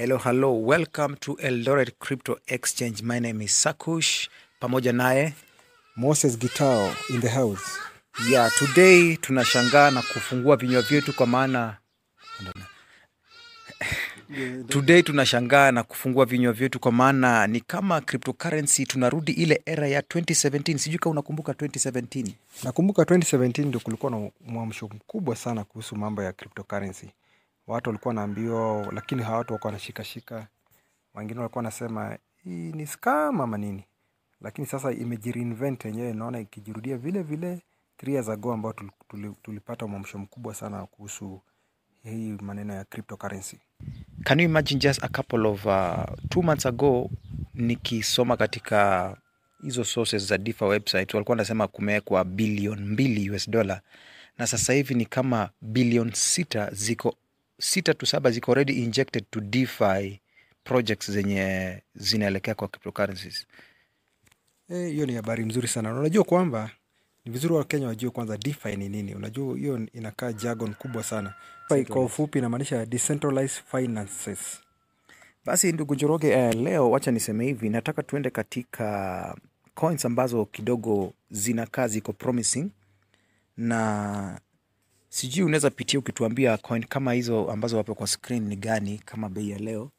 Hello, hello. Welcome to Eldoret Crypto Exchange. My name is Sakush. Pamoja naye. Moses Gitao in the house. Yeah, today tunashangaa na kufungua vinywa vyetu kwa maana Today tunashangaa na kufungua vinywa vyetu kwa maana ni kama cryptocurrency tunarudi ile era ya 2017. Sijui kama unakumbuka 2017. Nakumbuka 2017 ndio kulikuwa na mwamsho mkubwa sana kuhusu mambo ya cryptocurrency. Watu walikuwa wanaambiwa, lakini hawa watu walikuwa wanashikashika. Wengine walikuwa wanasema hii ni scam ama nini, lakini sasa imejireinvent yenyewe, naona ikijirudia vile vile three years ago ambao tuli- tuli- tulipata mwamsho mkubwa sana kuhusu hii maneno ya cryptocurrency. Can you imagine just a couple of uh, two months ago nikisoma katika hizo sources za DeFi website walikuwa wanasema kumewekwa bilioni mbili US dollar na sasa hivi ni kama bilioni sita ziko sita to saba ziko already injected to DeFi projects zenye zinaelekea kwa cryptocurrencies. Eh, hiyo ni habari mzuri sana. Unajua kwamba ni vizuri Wakenya wajue kwanza DeFi ni nini. Unajua hiyo inakaa jargon kubwa sana. Kwa ufupi inamaanisha decentralized finances. Basi ndugu Njoroge, eh, leo wacha niseme hivi, nataka tuende katika coins ambazo kidogo zinakaa ziko promising, na sijui unaweza pitia ukituambia coin kama hizo ambazo wapo kwa screen ni gani, kama bei ya leo.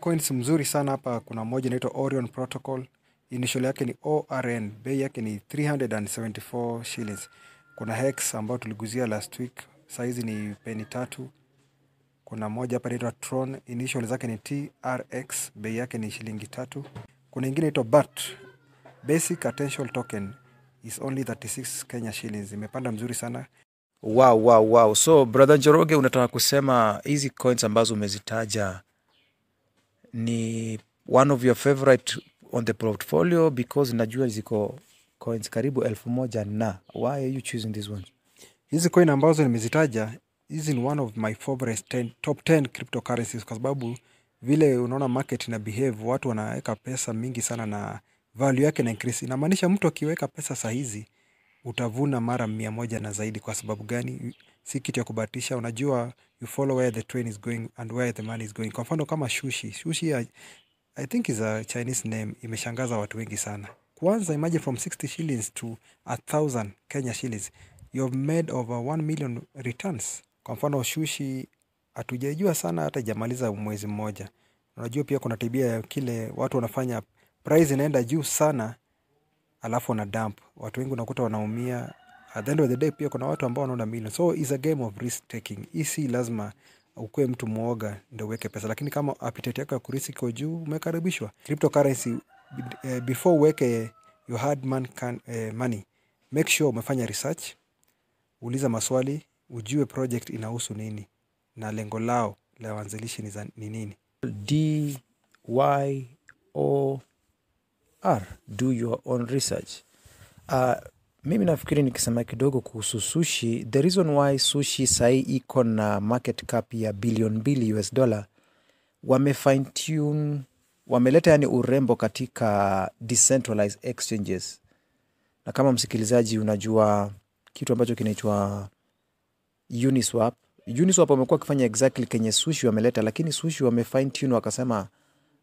Coins mzuri sana hapa, kuna moja inaitwa Orion Protocol. Initial yake ni ORN, bei yake ni 374 shillings. Kuna Hex ambayo tuliguzia last week, saizi ni peni tatu. Kuna moja hapa inaitwa Tron, initial zake ni TRX, bei yake ni shilingi tatu. Kuna ingine inaitwa BAT, Basic Attention Token is only 36 Kenya shillings, imepanda mzuri sana. Wow, wow, wow. So brother Njoroge, unataka kusema hizi coins ambazo umezitaja ni one of your favorite on the portfolio because najua ziko coins karibu elfu moja na why are you choosing these ones? Hizi coin ambazo nimezitaja hizi ni one of my favorite 10, top 10 cryptocurrencies kwa sababu vile unaona market ina behave, watu wanaweka pesa mingi sana na value yake na increase. Inamaanisha mtu akiweka pesa saa hizi utavuna mara mia moja na zaidi. Kwa sababu gani? Si kitu ya kubahatisha. Unajua, you follow where the train is going and where the money is going. Kwa mfano kama shushi, shushi I, I think is a Chinese name, imeshangaza watu wengi sana. Kwanza imagine from 60 shillings to a thousand Kenya shillings you've made over 1 million returns. Kwa mfano shushi hatujajua sana, hata ijamaliza mwezi mmoja. Unajua pia kuna tabia ya kile watu wanafanya, price inaenda juu sana alafu wana dump. Watu wengi unakuta wanaumia. At the end of the day pia kuna watu ambao wanaona million. So is a game of risk taking. Hii lazima ukuwe mtu mwoga ndio uweke pesa, lakini kama appetite yako ya kuriski iko juu, umekaribishwa. Cryptocurrency eh, before uweke your hard man can, eh, money, make sure umefanya research, uliza maswali, ujue project inahusu nini na lengo lao la wanzilishi ni nini. D Y O R, do your own research. Uh, mimi nafikiri nikisema kidogo kuhusu sushi, the reason why sushi sahii iko na market cap ya bilioni mbili US dollar, wame fine tune, wameleta yani urembo katika decentralized exchanges, na kama msikilizaji unajua kitu ambacho kinaitwa Uniswap. Uniswap wamekuwa wakifanya exactly kenye sushi wameleta, lakini sushi wame fine tune wakasema,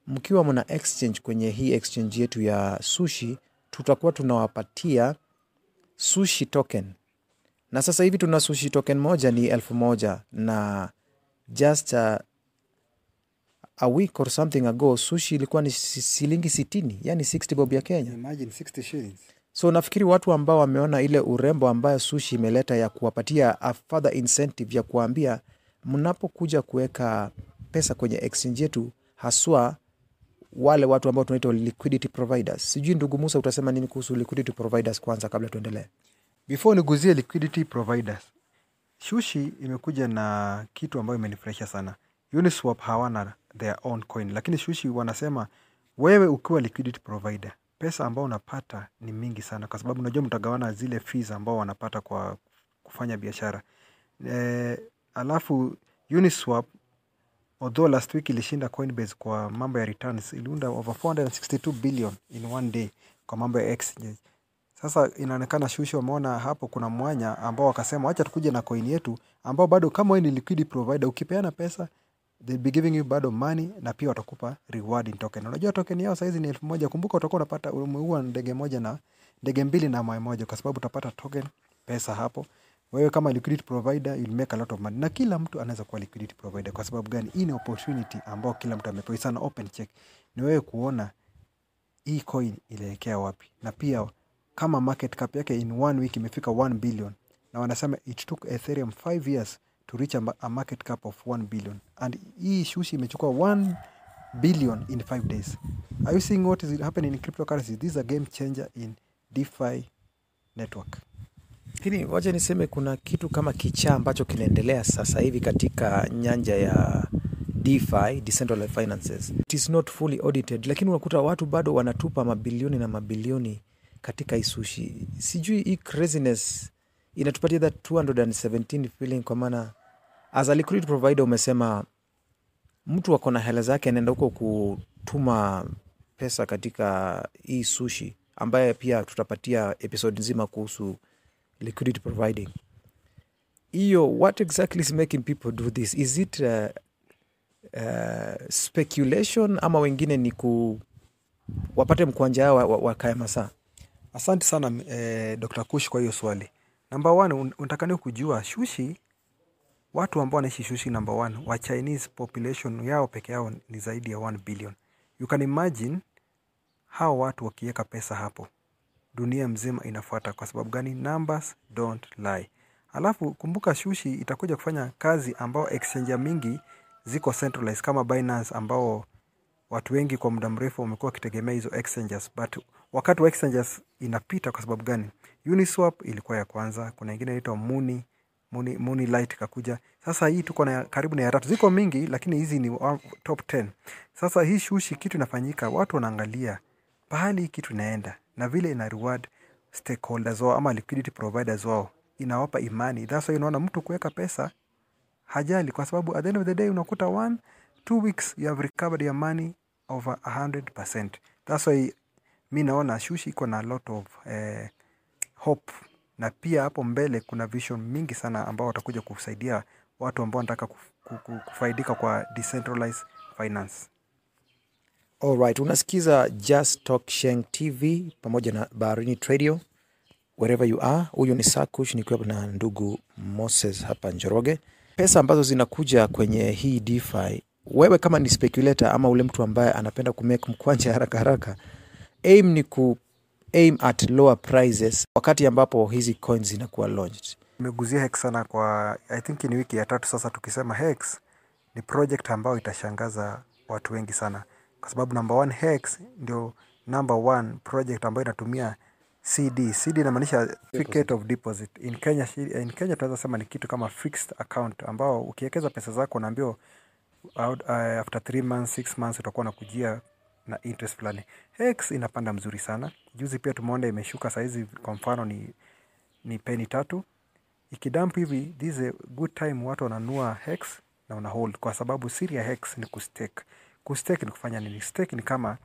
mkiwa mna exchange kwenye hii exchange yetu ya sushi, tutakuwa tunawapatia sushi token, na sasa hivi tuna sushi token moja ni elfu moja na just a, a week or something ago sushi ilikuwa ni shilingi sitini, yani 60 bob ya Kenya. Imagine 60 shillings. So nafikiri watu ambao wameona ile urembo ambayo sushi imeleta ya kuwapatia a further incentive ya kuambia mnapokuja kuweka pesa kwenye exchange yetu, haswa wale watu ambao tunaita liquidity providers. Sijui ndugu Musa utasema nini kuhusu liquidity providers kwanza kabla tuendelee? Before niguzie liquidity providers, Shushi imekuja na kitu ambayo imenifurahisha sana. Uniswap hawana their own coin, lakini Shushi wanasema wewe ukiwa liquidity provider, pesa ambao unapata ni mingi sana, kwa sababu unajua mtagawana zile fees ambao wanapata kwa kufanya biashara. E, alafu Uniswap although last week ilishinda Coinbase kwa mambo ya returns, iliunda over 462 billion in one day kwa mambo ya exchange. Sasa inaonekana Shushu wameona hapo kuna mwanya ambao wakasema wacha tukuje na coin yetu ambao bado kama wewe ni liquidity provider ukipeana pesa they'll be giving you bado money na pia watakupa reward in token unajua token yao saizi ni elfu moja kumbuka utakuwa unapata umeua ndege moja na ndege mbili na mayai moja kwa sababu utapata token pesa hapo wewe kama liquidity provider you'll make a lot of money. Na kila mtu anaweza kuwa liquidity provider. Kwa sababu gani? Hii ni opportunity ambao kila mtu amepewa. Sana open check. Ni wewe kuona hii coin ilielekea wapi. Na pia kama market cap yake in one week imefika 1 billion na wanasema it took ethereum 5 years to reach a, ma- a market cap of 1 billion. And hii shushi imechukua 1 billion in 5 days. Are you seeing what is happening in cryptocurrency this is a game changer in defi network Lakini wacha niseme kuna kitu kama kichaa ambacho kinaendelea sasa hivi katika nyanja ya DeFi, decentralized finances. It is not fully audited, lakini unakuta watu bado wanatupa mabilioni na mabilioni katika isushi. Sijui hii craziness inatupatia that 217 feeling, kwa maana as a liquidity provider umesema mtu ako na hela zake anaenda huko kutuma pesa katika hii sushi, ambaye pia tutapatia episode nzima kuhusu liquidity providing. Hiyo what exactly is making people do this? Is it uh, uh, speculation ama wengine ni ku wapate mkwanja yao wa- wa- masaa? Asante sana eh, dr kush kwa hiyo swali. Number one unataka ni kujua shushi watu ambao wanaishi shushi number one wa chinese population yao peke yao ni zaidi ya 1 billion. You can imagine hao watu wakiweka pesa hapo dunia mzima inafuata. Kwa sababu gani? Numbers don't lie. Alafu kumbuka shushi itakuja kufanya kazi ambao exchange mingi ziko centralized kama binance ambao watu wengi kwa muda mrefu wamekuwa wakitegemea hizo exchanges. But wakati wa exchanges inapita kwa sababu gani? Uniswap ilikuwa ya kwanza kuna ingine inaitwa muni muni, muni Lite kakuja sasa hii tuko na karibu na ya tatu. Ziko mingi lakini hizi ni top 10 sasa hii shushi kitu inafanyika watu wanaangalia pahali kitu inaenda na vile ina reward stakeholders wao ama liquidity providers wao. Inawapa imani. That's why unaona mtu kuweka pesa hajali. Kwa sababu at the end of the day unakuta one two weeks you have recovered your money over 100% that's why mi naona shushi iko na lot of eh, hope. Na pia hapo mbele kuna vision mingi sana ambao watakuja kusaidia watu ambao wanataka kuf- ku- ku- kufaidika kwa decentralized finance alright unasikiza just talk sheng tv pamoja na baharini tradio wherever you are. Huyu ni sakush nikiwa na ndugu moses hapa njoroge. Pesa ambazo zinakuja kwenye hii DeFi, wewe kama ni speculator ama ule mtu ambaye anapenda kumake mkwanja haraka haraka aim ni ku aim at lower prices wakati ambapo hizi coins zinakuwa launched. Nimeguzia hex sana kwa i think ni wiki ya tatu sasa tukisema hex ni project ambayo itashangaza watu wengi sana kwa sababu number one hex ndio number one project ambayo inatumia cd cd inamaanisha certificate of deposit. In kenya in kenya tunaweza sema ni kitu kama fixed account ambao ukiwekeza pesa zako unaambiwa out, uh, after three months six months utakuwa nakujia na interest fulani. Hex inapanda mzuri sana. Juzi pia tumeona imeshuka saizi kwa mfano ni ni peni tatu. Ikidump hivi this is a good time watu wananua hex na una hold kwa sababu siri ya hex ni kustake kustake ni kufanya nini? Stake ni kama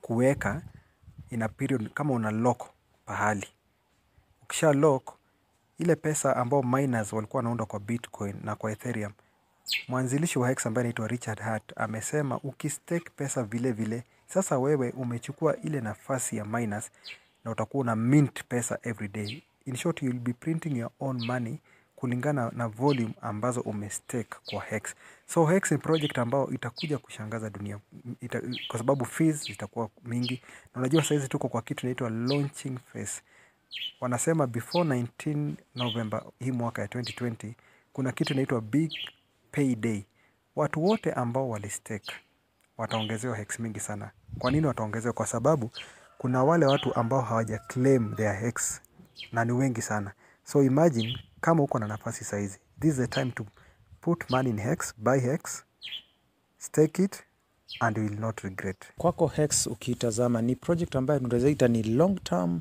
kuweka ina period kama una lock pahali. Ukisha lock ile pesa ambao miners walikuwa wanaunda kwa bitcoin na kwa ethereum mwanzilishi wa hex ambaye anaitwa richard hart amesema ukistake pesa vile vile sasa wewe umechukua ile nafasi ya miners na utakuwa una mint pesa every day. In short you'll be printing your own money kulingana na volume ambazo umestake kwa hex. So hex ni project ambayo itakuja kushangaza dunia ita, kwa sababu fees zitakuwa mingi. Na unajua saizi tuko kwa kitu inaitwa launching phase wanasema before 19 november hii mwaka ya 2020 kuna kitu inaitwa big payday. Watu wote ambao walistake wataongezewa hex mingi sana. Kwa nini wataongezewa? Kwa sababu kuna wale watu ambao hawaja claim their hex na ni wengi sana. So imagine kama uko na nafasi saizi. This is the time to put money in hex buy hex stake it and you will not regret. Kwako hex ukiitazama ni project ambayo tunawezaita ni long term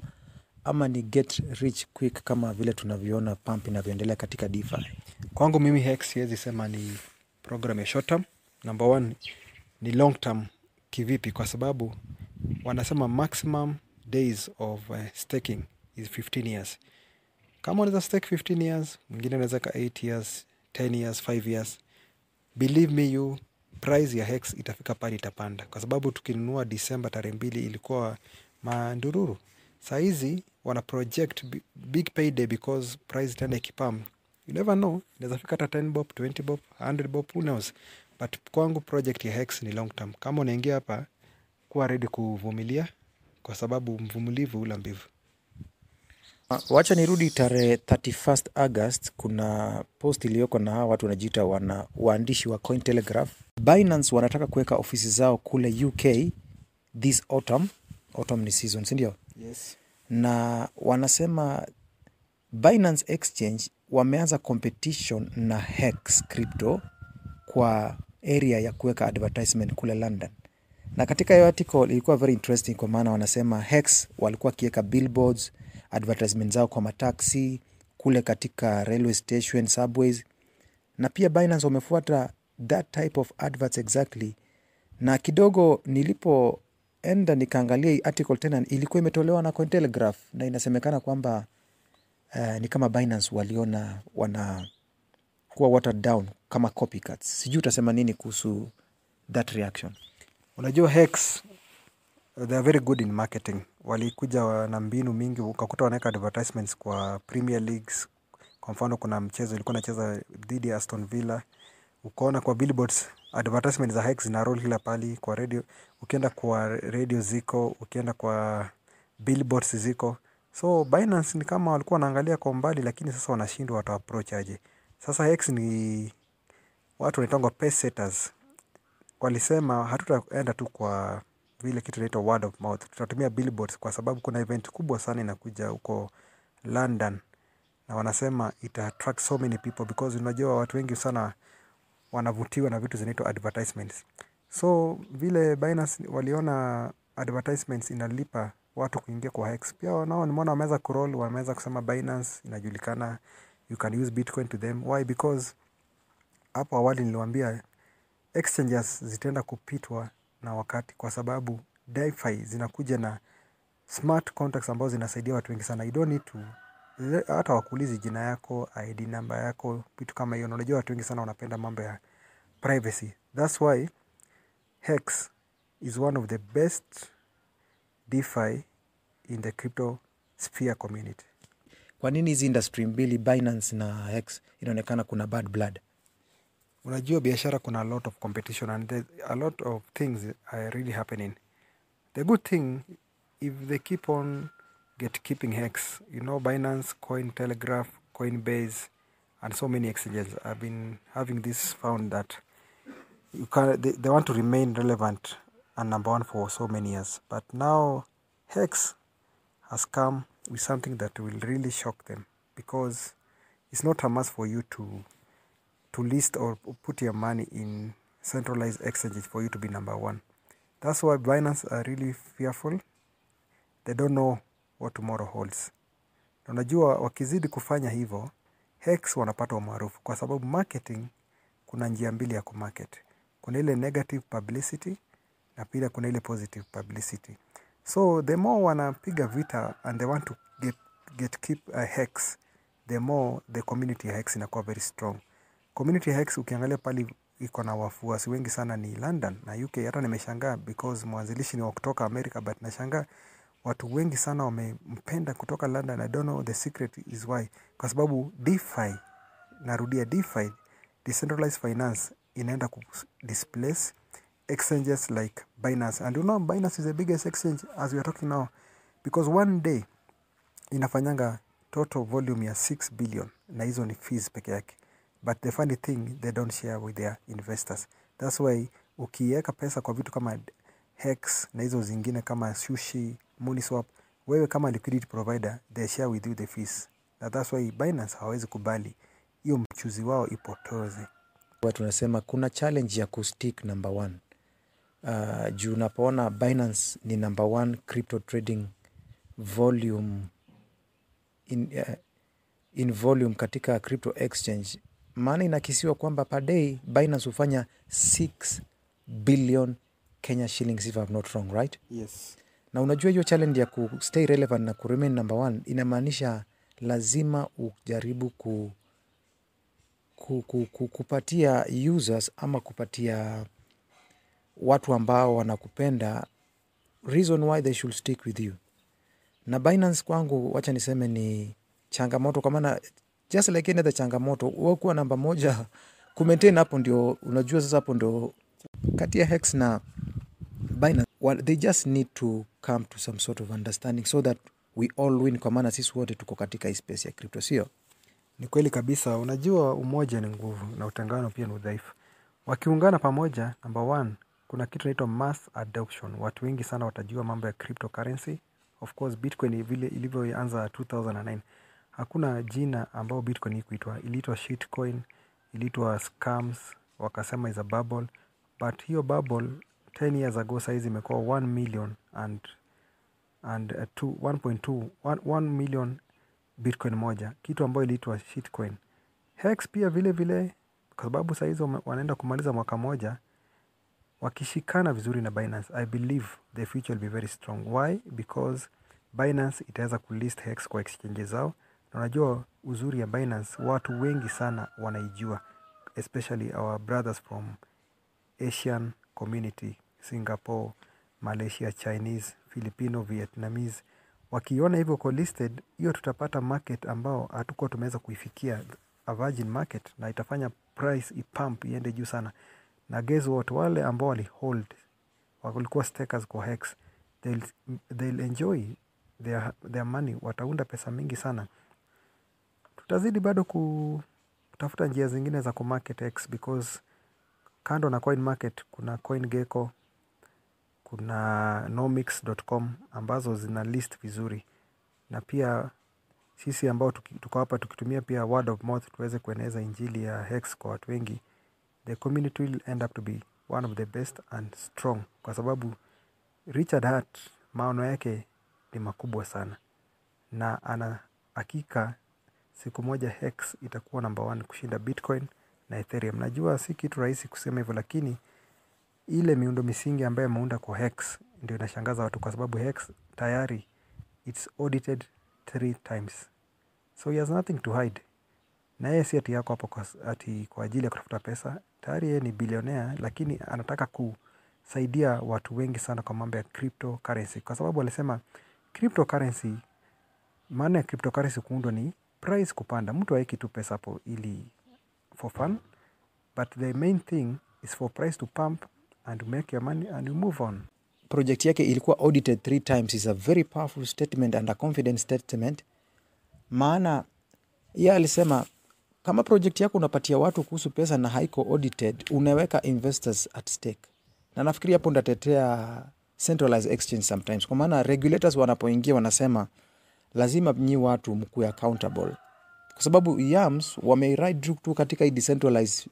ama ni get rich quick kama vile tunavyoona pump inavyoendelea katika DeFi. kwangu mimi hex siwezi sema ni program ya short term. Number one ni long term kivipi? Kwa sababu wanasema maximum days of uh, staking is 15 years kama unaweza stake 15 years mwingine unaweza ka 8 years 10 years 5 years. Believe me you price ya hex itafika pale itapanda. Kwa sababu tukinunua disemba tarehe mbili ilikuwa mandururu. Sahizi wana project big payday because price tena ikipam. You never know inaweza fika hata 10 bob 20 bob 100 bob who knows? But kwangu project ya hex ni long term. Kama unaingia hapa kuwa ready kuvumilia kwa sababu mvumilivu ula mbivu wacha nirudi tarehe 31st August. Kuna post iliyoko na hawa watu wanajiita wana waandishi wa Cointelegraph. Binance wanataka kuweka ofisi zao kule UK this autumn. Autumn ni season, si ndio? yes. Na wanasema Binance Exchange wameanza competition na Hex Crypto kwa area ya kuweka advertisement kule London. Na katika hiyo article ilikuwa very interesting kwa maana wanasema Hex walikuwa wakiweka billboards advertisement zao kwa mataxi kule katika railway station, subways na pia Binance wamefuata that type of adverts exactly, na kidogo nilipoenda nikaangalia hii article tena ilikuwa imetolewa na Cointelegraph na inasemekana kwamba uh, ni kama Binance waliona wana kuwa watered down kama copycats. Sijui utasema nini kuhusu that reaction. unajua hex they are very good in marketing. Walikuja na mbinu mingi ukakuta wanaweka advertisements kwa premier leagues. Kwa mfano kuna mchezo ilikuwa nacheza dhidi ya aston villa. Ukaona kwa billboards advertisement za hex zina roll kila pali kwa radio. Ukienda kwa radio ziko ukienda kwa billboards ziko. So binance ni kama walikuwa wanaangalia kwa mbali lakini sasa wanashindwa watu approach aje. Sasa hex ni watu wanaitangwa pace setters walisema hatutaenda tu kwa vile kitu inaitwa word of mouth. Tutatumia billboards kwa sababu kuna event kubwa sana inakuja huko london. Na wanasema ita attract so many people because unajua watu wengi sana wanavutiwa na vitu zinaitwa advertisements. So vile Binance waliona advertisements inalipa watu kuingia kwa hex pia nao nimeona wameweza kuroll wameweza kusema Binance inajulikana you can use bitcoin to them. Why? Because hapo awali niliwaambia exchanges zitaenda kupitwa na wakati kwa sababu DeFi zinakuja na smart contracts ambazo zinasaidia watu wengi sana. You don't need to hata wakuulizi jina yako id namba yako vitu kama hiyo. Na unajua watu wengi sana wanapenda mambo ya privacy. Thats why hex is one of the best defi in the crypto sphere community. Kwa nini hizi industry mbili Binance na Hex inaonekana kuna bad blood? Unajua biashara kuna a lot of competition and there's a lot of things are really happening the good thing if they keep on get keeping hex you know binance coin telegraph coinbase and so many exchanges have been having this found that you can they, they want to remain relevant and number one for so many years. But now hex has come with something that will really shock them because it's not a must for you to to list or put your money in centralized exchanges for you to be number one. That's why Binance are really fearful. They don't know what tomorrow holds. Na Unajua, wakizidi kufanya hivyo, Hex wanapata umaarufu kwa sababu marketing, kuna njia mbili ya kumarket. Kuna ile negative publicity na pia kuna ile positive publicity. So the more wanapiga vita and they want to get, get keep a Hex, the more the community ya Hex inakuwa very strong community Hex ukiangalia pale iko na wafuasi wengi sana ni London na UK. Hata nimeshangaa because mwanzilishi ni wa kutoka America, but nashangaa watu wengi sana wamempenda kutoka London. I don't know the secret is why, kwa sababu DeFi, narudia DeFi, decentralized finance inaenda ku displace exchanges like Binance and you know Binance is the biggest exchange as we are talking now because one day inafanyanga total volume ya 6 billion na hizo ni fees peke yake but the funny thing they don't share with their investors. Thats why ukiweka pesa kwa vitu kama hex na hizo zingine kama sushi muniswap wewe kama liquidity provider they share with you the fees. Na thats why binance hawawezi kubali hiyo mchuzi wao ipotoze Huwa tunasema kuna challenge ya kustick number one. Uh, juu unapoona Binance ni number one crypto trading volume in, uh, in volume katika crypto exchange, maana inakisiwa kwamba per day Binance hufanya 6 billion Kenya shillings if I'm not wrong, right? yes na unajua hiyo challenge ya ku stay relevant na ku remain number one inamaanisha lazima ujaribu ku ku, ku, ku, kupatia users ama kupatia watu ambao wanakupenda reason why they should stick with you na Binance kwangu wacha niseme ni changamoto kwa maana just like any other changamoto wewe namba moja kumaintain hapo ndio unajua sasa hapo ndio kati ya Hex na Binance well, they just need to come to some sort of understanding so that we all win kwa maana sisi wote tuko katika space ya crypto sio Ni kweli kabisa. Unajua, umoja ni nguvu na utengano pia ni udhaifu. Wakiungana pamoja, number one, kuna kitu inaitwa mass adoption. Watu wengi sana watajua mambo ya cryptocurrency. Of course, Bitcoin vile ilivyoanza 2009 hakuna jina ambao Bitcoin ikuitwa, iliitwa shitcoin, iliitwa scams, wakasema is a bubble, but hiyo bubble 10 years ago saizi imekuwa 1 million and and uh, 1.2 1 1 million bitcoin moja. Kitu ambayo iliitwa shitcoin. Hex pia vile vile kwa sababu sahizi wanaenda kumaliza mwaka moja wakishikana vizuri na binance. I believe the future will be very strong. Why? Because binance itaweza kulist hex kwa exchange zao na unajua uzuri ya binance watu wengi sana wanaijua especially our brothers from asian community singapore malaysia chinese filipino vietnamese. Wakiona hivyo ko listed hiyo tutapata market ambao hatukuwa tumeweza kuifikia a virgin market na itafanya price ipump iende juu sana. Na guess what? Wale ambao walihold walikuwa stakers kwa hex they'll, they'll enjoy their, their money wataunda pesa mingi sana tutazidi bado kutafuta njia zingine za kumarket x because kando na coin market kuna coin gecko kuna nomix.com ambazo zina list vizuri. Na pia sisi ambao tuko hapa tukitumia pia word of mouth tuweze kueneza injili ya hex kwa watu wengi the community will end up to be one of the best and strong kwa sababu richard hart maono yake ni makubwa sana. Na ana hakika siku moja hex itakuwa namba one kushinda bitcoin na ethereum. Najua si kitu rahisi kusema hivyo lakini ile miundo misingi ambayo ameunda kwa hex ndio inashangaza watu kwa sababu hex tayari its audited three times. So he has nothing to hide. Na yeye si ati yako hapo kwa, ati kwa ajili ya kutafuta pesa. Tayari yeye ni bilionea lakini anataka kusaidia watu wengi sana kwa mambo ya cryptocurrency. Kwa sababu alisema cryptocurrency maana ya cryptocurrency kuundwa ni price kupanda. Mtu aeki tu pesa hapo ili for fun but the main thing is for price to pump and make your money and you move on. Project yake ilikuwa audited three times. Is a very powerful statement and a confident statement. Maana yeye alisema kama project yako unapatia watu kuhusu pesa na haiko audited unaweka investors at stake. Na nafikiri hapo ndatetea centralized exchange sometimes. Kwa maana regulators wanapoingia wanasema lazima nyi watu mkuwe accountable. Kwa sababu yams wameiride tu katika hii decentralized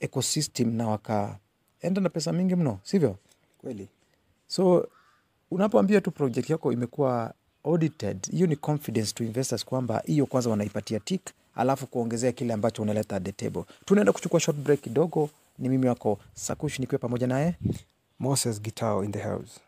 ecosystem na wakaenda na pesa mingi mno sivyo? Kweli. So unapoambia tu project yako imekuwa audited hiyo ni confidence to investors kwamba hiyo kwanza wanaipatia tik alafu kuongezea kile ambacho unaleta at the table. Tunaenda kuchukua short break kidogo ni mimi wako sakush nikiwa pamoja naye. Moses gitao in the house